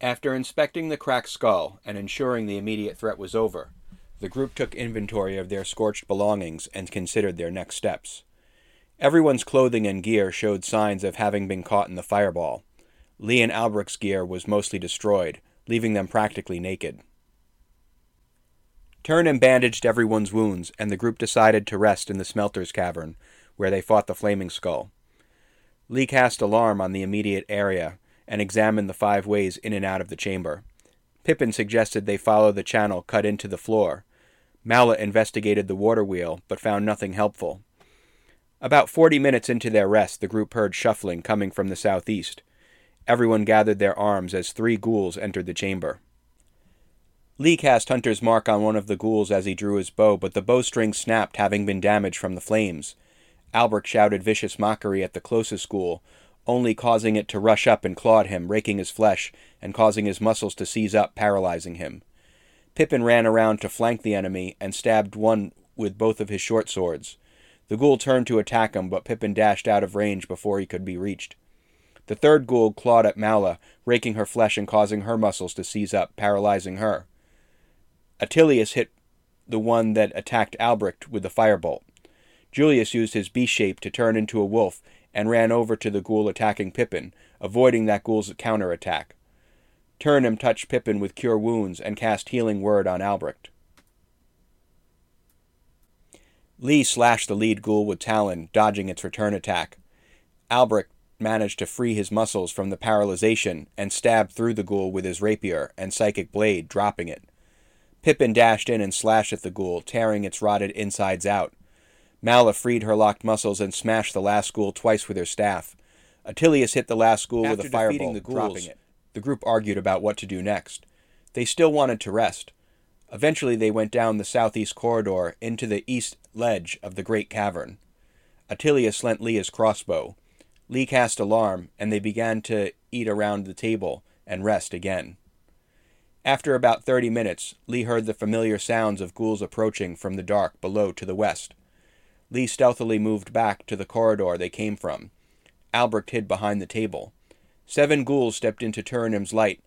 After inspecting the cracked skull and ensuring the immediate threat was over, the group took inventory of their scorched belongings and considered their next steps. Everyone's clothing and gear showed signs of having been caught in the fireball. Lee and Albrecht's gear was mostly destroyed, leaving them practically naked. Turnham bandaged everyone's wounds, and the group decided to rest in the smelter's cavern, where they fought the flaming skull. Lee cast alarm on the immediate area and examined the five ways in and out of the chamber. Pippin suggested they follow the channel cut into the floor. Mala investigated the water wheel, but found nothing helpful. About forty minutes into their rest, the group heard shuffling coming from the southeast. Everyone gathered their arms as three ghouls entered the chamber. Lee cast Hunter's mark on one of the ghouls as he drew his bow, but the bowstring snapped, having been damaged from the flames. Albrecht shouted vicious mockery at the closest ghoul, only causing it to rush up and claw at him, raking his flesh and causing his muscles to seize up, paralyzing him. Pippin ran around to flank the enemy and stabbed one with both of his short swords. The ghoul turned to attack him, but Pippin dashed out of range before he could be reached. The third ghoul clawed at Mala, raking her flesh and causing her muscles to seize up, paralyzing her. Attilius hit the one that attacked Albrecht with the firebolt. Julius used his beast shape to turn into a wolf and ran over to the ghoul attacking Pippin, avoiding that ghoul's counterattack. Turnham touched Pippin with cure wounds and cast healing word on Albrecht. Lee slashed the lead ghoul with Talon, dodging its return attack. Albrecht managed to free his muscles from the paralyzation and stabbed through the ghoul with his rapier and psychic blade, dropping it. Pippin dashed in and slashed at the ghoul, tearing its rotted insides out. Mala freed her locked muscles and smashed the last ghoul twice with her staff. Attilius hit the last ghoul After with a defeating the ghouls, dropping it. The group argued about what to do next. They still wanted to rest. Eventually, they went down the southeast corridor into the east ledge of the great cavern. Attilius lent Lee his crossbow. Lee cast alarm, and they began to eat around the table and rest again. After about thirty minutes, Lee heard the familiar sounds of ghouls approaching from the dark below to the west. Lee stealthily moved back to the corridor they came from. Albrecht hid behind the table. Seven ghouls stepped into Turnham's light.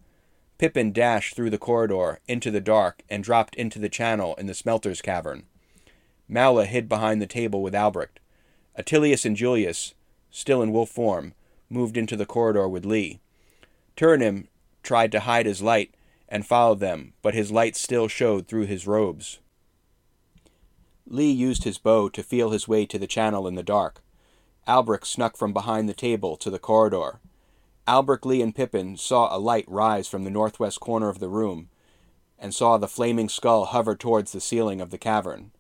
Pippin dashed through the corridor, into the dark, and dropped into the channel in the smelter's cavern. Mala hid behind the table with Albrecht. Attilius and Julius, still in wolf form, moved into the corridor with Lee. Turnham tried to hide his light and followed them, but his light still showed through his robes. Lee used his bow to feel his way to the channel in the dark. Albrecht snuck from behind the table to the corridor. Albrecht, Lee, and Pippin saw a light rise from the northwest corner of the room, and saw the flaming skull hover towards the ceiling of the cavern.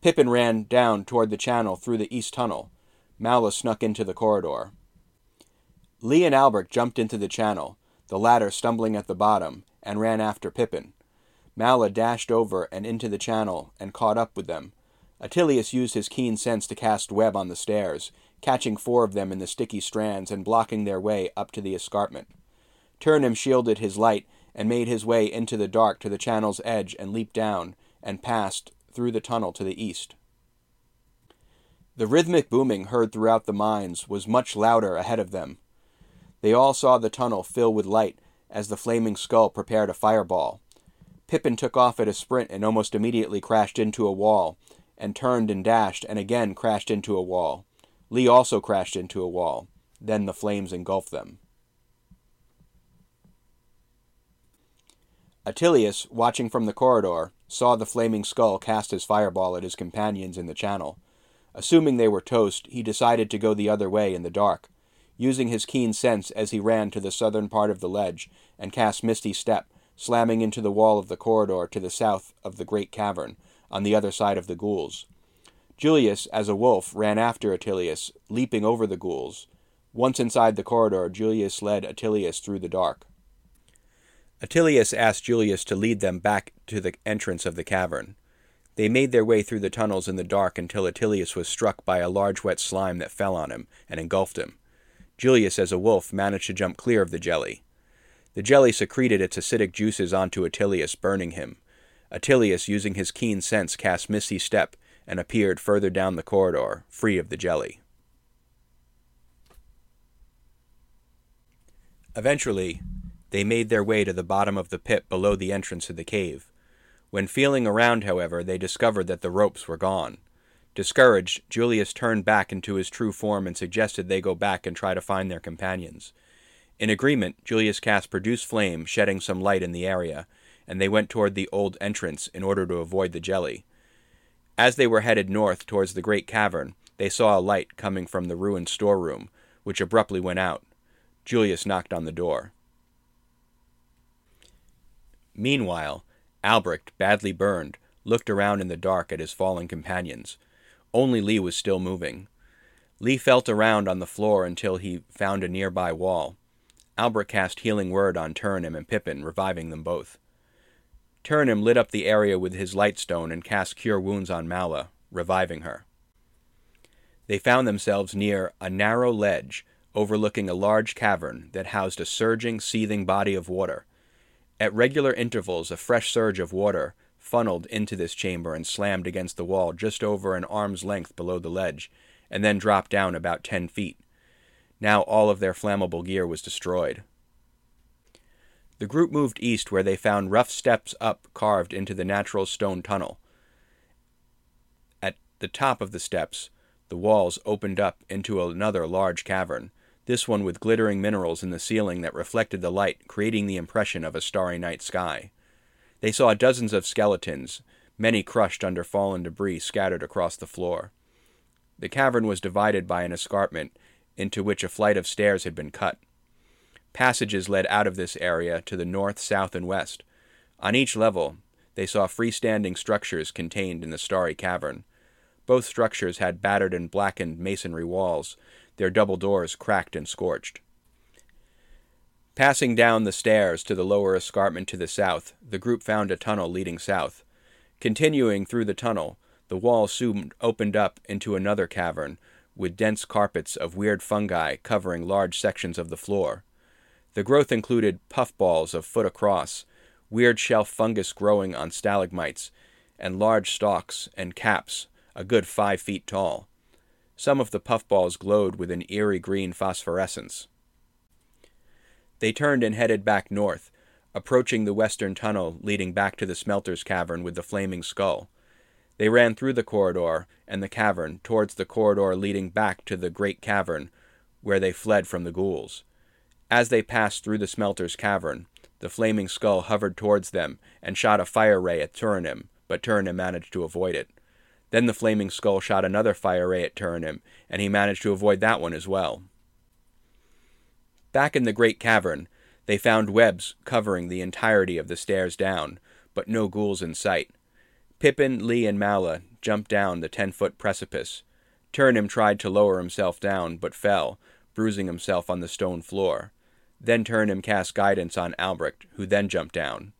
Pippin ran down toward the channel through the east tunnel. Mala snuck into the corridor. Lee and Albrecht jumped into the channel, the latter stumbling at the bottom, and ran after Pippin. Mala dashed over and into the channel and caught up with them. Attilius used his keen sense to cast web on the stairs, catching four of them in the sticky strands and blocking their way up to the escarpment. Turnham shielded his light and made his way into the dark to the channel's edge and leaped down and passed through the tunnel to the east. The rhythmic booming heard throughout the mines was much louder ahead of them. They all saw the tunnel fill with light as the flaming skull prepared a fireball. Pippin took off at a sprint and almost immediately crashed into a wall, and turned and dashed and again crashed into a wall. Lee also crashed into a wall. Then the flames engulfed them. Attilius, watching from the corridor, saw the flaming skull cast his fireball at his companions in the channel. Assuming they were toast, he decided to go the other way in the dark. Using his keen sense as he ran to the southern part of the ledge and cast Misty Step, slamming into the wall of the corridor to the south of the great cavern, on the other side of the ghouls. Julius, as a wolf, ran after Attilius, leaping over the ghouls. Once inside the corridor, Julius led Attilius through the dark. Attilius asked Julius to lead them back to the entrance of the cavern. They made their way through the tunnels in the dark until Attilius was struck by a large wet slime that fell on him and engulfed him. Julius, as a wolf, managed to jump clear of the jelly. The jelly secreted its acidic juices onto Attilius, burning him. Attilius, using his keen sense, cast Misty Step and appeared further down the corridor, free of the jelly. Eventually, They made their way to the bottom of the pit below the entrance to the cave. When feeling around, however, they discovered that the ropes were gone. Discouraged, Julius turned back into his true form and suggested they go back and try to find their companions. In agreement, Julius cast produced Flame, shedding some light in the area, and they went toward the old entrance in order to avoid the jelly. As they were headed north towards the great cavern, they saw a light coming from the ruined storeroom, which abruptly went out. Julius knocked on the door. Meanwhile, Albrecht, badly burned, looked around in the dark at his fallen companions. Only Lee was still moving. Lee felt around on the floor until he found a nearby wall. Albrecht cast Healing Word on Turnim and Pippin, reviving them both. Turnim lit up the area with his lightstone and cast Cure Wounds on Mala, reviving her. They found themselves near a narrow ledge overlooking a large cavern that housed a surging, seething body of water. At regular intervals, a fresh surge of water funneled into this chamber and slammed against the wall just over an arm's length below the ledge, and then dropped down about ten feet. Now all of their flammable gear was destroyed. The group moved east where they found rough steps up carved into the natural stone tunnel. At the top of the steps, the walls opened up into another large cavern, this one with glittering minerals in the ceiling that reflected the light, creating the impression of a starry night sky. They saw dozens of skeletons, many crushed under fallen debris scattered across the floor. The cavern was divided by an escarpment into which a flight of stairs had been cut. Passages led out of this area to the north, south, and west. On each level, they saw freestanding structures contained in the starry cavern. Both structures had battered and blackened masonry walls, their double doors cracked and scorched. Passing down the stairs to the lower escarpment to the south, the group found a tunnel leading south. Continuing through the tunnel, the wall soon opened up into another cavern, with dense carpets of weird fungi covering large sections of the floor. The growth included puffballs a foot across, weird shelf fungus growing on stalagmites, and large stalks and caps a good five feet tall. Some of the puffballs glowed with an eerie green phosphorescence. They turned and headed back north, approaching the western tunnel leading back to the smelter's cavern with the flaming skull. They ran through the corridor and the cavern towards the corridor leading back to the great cavern where they fled from the ghouls. As they passed through the smelter's cavern, the flaming skull hovered towards them and shot a fire ray at Turanim, but Turanim managed to avoid it. Then the flaming skull shot another fire ray at Turanim, and he managed to avoid that one as well. Back in the great cavern, they found webs covering the entirety of the stairs down, but no ghouls in sight. Pippin, Lee, and Mala jumped down the ten foot precipice. Turnim tried to lower himself down, but fell, bruising himself on the stone floor. Then Turnim cast guidance on Albrecht, who then jumped down.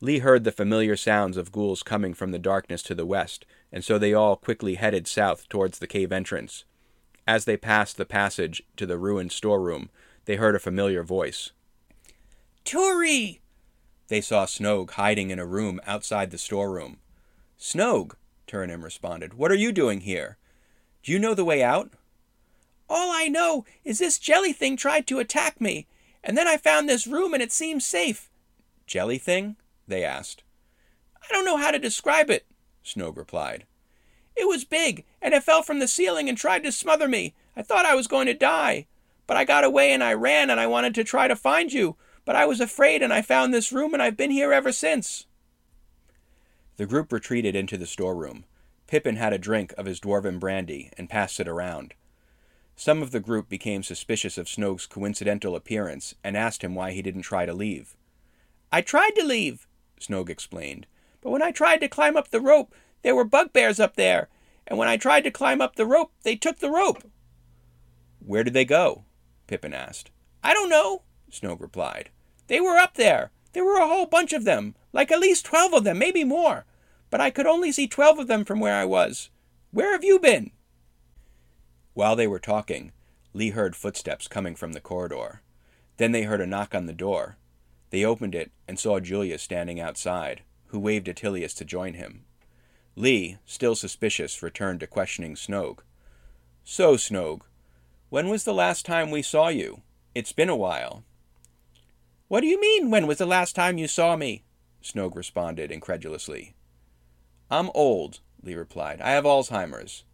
Lee heard the familiar sounds of ghouls coming from the darkness to the west, and so they all quickly headed south towards the cave entrance. As they passed the passage to the ruined storeroom, they heard a familiar voice. Turi! They saw Snog hiding in a room outside the storeroom. Snogue, Turnim responded, what are you doing here? Do you know the way out? All I know is this jelly thing tried to attack me, and then I found this room and it seems safe. Jelly thing? they asked. I don't know how to describe it, Snogue replied. It was big, and it fell from the ceiling and tried to smother me. I thought I was going to die. But I got away and I ran and I wanted to try to find you, but I was afraid and I found this room and I've been here ever since. The group retreated into the storeroom. Pippin had a drink of his dwarven brandy and passed it around. Some of the group became suspicious of Snogue's coincidental appearance and asked him why he didn't try to leave. I tried to leave, Snogue explained, but when I tried to climb up the rope, there were bugbears up there, and when I tried to climb up the rope, they took the rope. Where did they go? Pippin asked. I don't know, Snogue replied. They were up there. There were a whole bunch of them, like at least twelve of them, maybe more. But I could only see twelve of them from where I was. Where have you been? While they were talking, Lee heard footsteps coming from the corridor. Then they heard a knock on the door. They opened it and saw Julius standing outside, who waved Attilius to join him. Lee, still suspicious, returned to questioning Snogue. So, Snogue, when was the last time we saw you? It's been a while. What do you mean, when was the last time you saw me? Snoke responded incredulously. I'm old, Lee replied. I have Alzheimer's.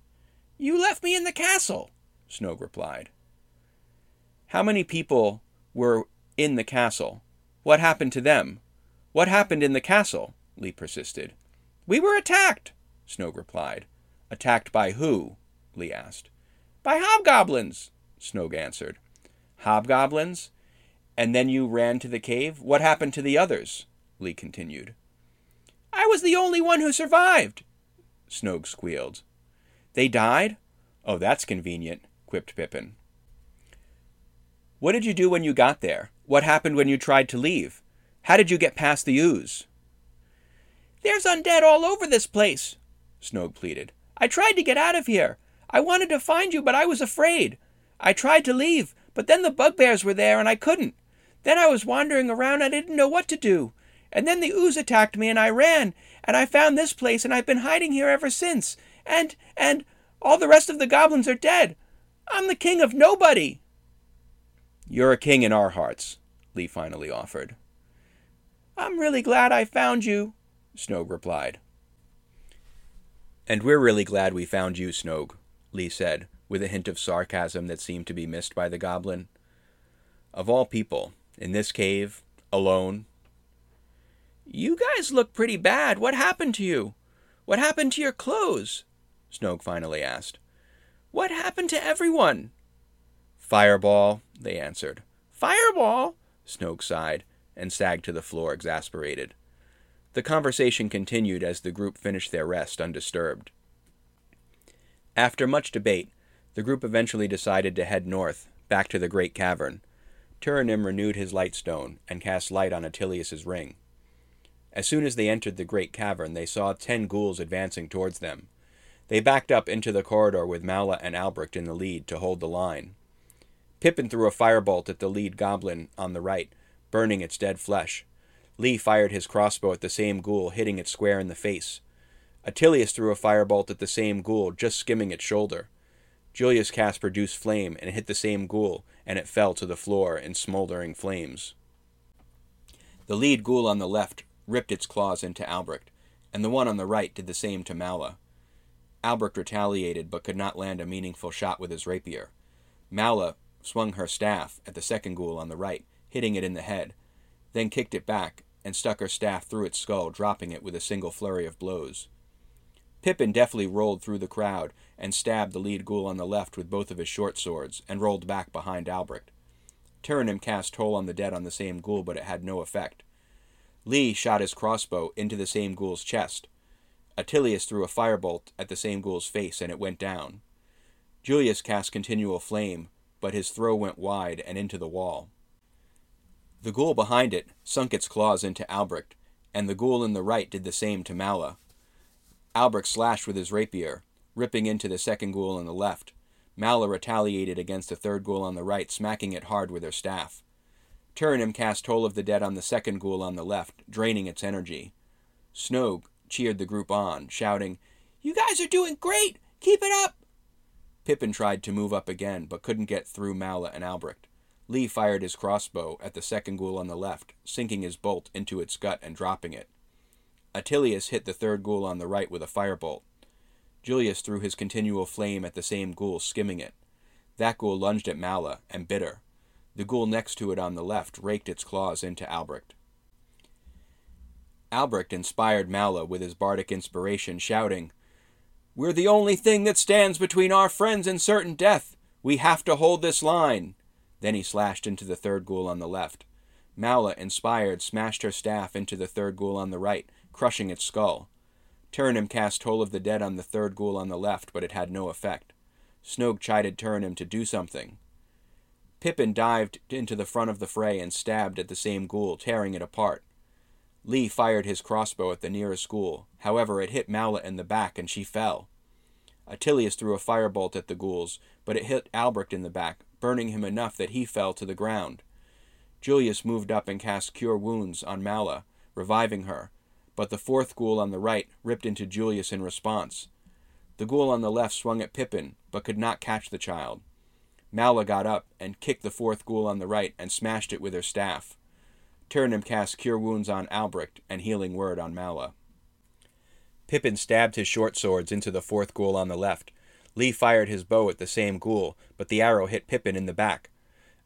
You left me in the castle, Snoke replied. How many people were in the castle? What happened to them? What happened in the castle? Lee persisted. We were attacked, Snoke replied. Attacked by who? Lee asked. By hobgoblins, Snoke answered. Hobgoblins? And then you ran to the cave? What happened to the others? Lee continued. I was the only one who survived, Snoke squealed. They died? Oh, that's convenient, quipped Pippin. What did you do when you got there? What happened when you tried to leave? How did you get past the ooze? There's undead all over this place, Snoke pleaded. I tried to get out of here. I wanted to find you, but I was afraid. I tried to leave, but then the bugbears were there and I couldn't. Then I was wandering around, and I didn't know what to do. And then the ooze attacked me and I ran, and I found this place and I've been hiding here ever since. And, and, all the rest of the goblins are dead. I'm the king of nobody. You're a king in our hearts, Lee finally offered. I'm really glad I found you, Snoke replied. And we're really glad we found you, Snoke, Lee said, with a hint of sarcasm that seemed to be missed by the goblin. Of all people, in this cave, alone. You guys look pretty bad. What happened to you? What happened to your clothes? Snoke finally asked. What happened to everyone? Fireball, they answered. Fireball? Snoke sighed and sagged to the floor, exasperated. The conversation continued as the group finished their rest undisturbed. After much debate, the group eventually decided to head north, back to the great cavern, Turanim renewed his light stone and cast light on Attilius's ring. As soon as they entered the great cavern, they saw ten ghouls advancing towards them. They backed up into the corridor with Mala and Albrecht in the lead to hold the line. Pippin threw a firebolt at the lead goblin on the right, burning its dead flesh. Lee fired his crossbow at the same ghoul, hitting it square in the face. Attilius threw a firebolt at the same ghoul, just skimming its shoulder. Julius cast Produce Flame and hit the same ghoul, and it fell to the floor in smoldering flames. The lead ghoul on the left ripped its claws into Albrecht, and the one on the right did the same to Mala. Albrecht retaliated but could not land a meaningful shot with his rapier. Mala swung her staff at the second ghoul on the right, hitting it in the head, then kicked it back and stuck her staff through its skull, dropping it with a single flurry of blows. Pippin deftly rolled through the crowd and stabbed the lead ghoul on the left with both of his short swords, and rolled back behind Albrecht. Turanim cast Toll of the Dead on the same ghoul, but it had no effect. Lee shot his crossbow into the same ghoul's chest. Attilius threw a firebolt at the same ghoul's face, and it went down. Julius cast Continual Flame, but his throw went wide and into the wall. The ghoul behind it sunk its claws into Albrecht, and the ghoul in the right did the same to Mala. Albrecht slashed with his rapier, ripping into the second ghoul on the left. Mala retaliated against the third ghoul on the right, smacking it hard with her staff. Turanim cast Toll of the Dead on the second ghoul on the left, draining its energy. Snoke cheered the group on, shouting, You guys are doing great! Keep it up! Pippin tried to move up again, but couldn't get through Mala and Albrecht. Lee fired his crossbow at the second ghoul on the left, sinking his bolt into its gut and dropping it. Attilius hit the third ghoul on the right with a firebolt. Julius threw his continual flame at the same ghoul, skimming it. That ghoul lunged at Mala and bit her. The ghoul next to it on the left raked its claws into Albrecht. Albrecht inspired Mala with his bardic inspiration, shouting, We're the only thing that stands between our friends and certain death. We have to hold this line. Then he slashed into the third ghoul on the left. Mala, inspired, smashed her staff into the third ghoul on the right, crushing its skull. Turanim cast Toll of the Dead on the third ghoul on the left, but it had no effect. Snoke chided Turanim to do something. Pippin dived into the front of the fray and stabbed at the same ghoul, tearing it apart. Lee fired his crossbow at the nearest ghoul. However, it hit Mala in the back and she fell. Attilius threw a firebolt at the ghouls, but it hit Albrecht in the back, burning him enough that he fell to the ground. Julius moved up and cast Cure Wounds on Mala, reviving her, but the fourth ghoul on the right ripped into Julius in response. The ghoul on the left swung at Pippin, but could not catch the child. Mala got up and kicked the fourth ghoul on the right and smashed it with her staff. Turnham cast Cure Wounds on Albrecht and Healing Word on Mala. Pippin stabbed his short swords into the fourth ghoul on the left. Lee fired his bow at the same ghoul, but the arrow hit Pippin in the back.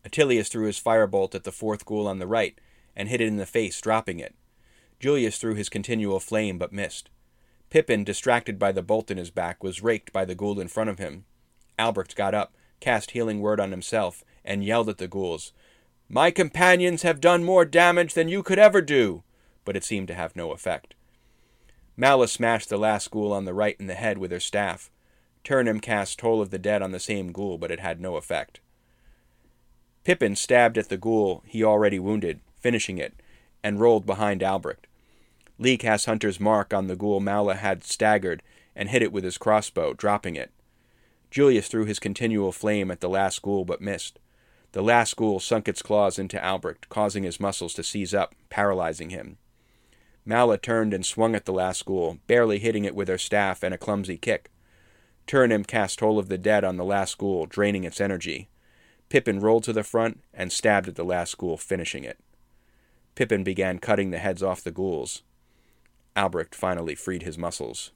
Attilius threw his firebolt at the fourth ghoul on the right and hit it in the face, dropping it. Julius threw his continual flame but missed. Pippin, distracted by the bolt in his back, was raked by the ghoul in front of him. Albrecht got up, cast healing word on himself, and yelled at the ghouls, My companions have done more damage than you could ever do! But it seemed to have no effect. Mala smashed the last ghoul on the right in the head with her staff. Turnham cast Toll of the Dead on the same ghoul, but it had no effect. Pippin stabbed at the ghoul he already wounded, finishing it, and rolled behind Albrecht. Lee cast Hunter's Mark on the ghoul Mala had staggered and hit it with his crossbow, dropping it. Julius threw his continual flame at the last ghoul but missed. The last ghoul sunk its claws into Albrecht, causing his muscles to seize up, paralyzing him. Mala turned and swung at the last ghoul, barely hitting it with her staff and a clumsy kick. Turnham cast Toll of the Dead on the last ghoul, draining its energy. Pippin rolled to the front and stabbed at the last ghoul, finishing it. Pippin began cutting the heads off the ghouls. Albrecht finally freed his muscles.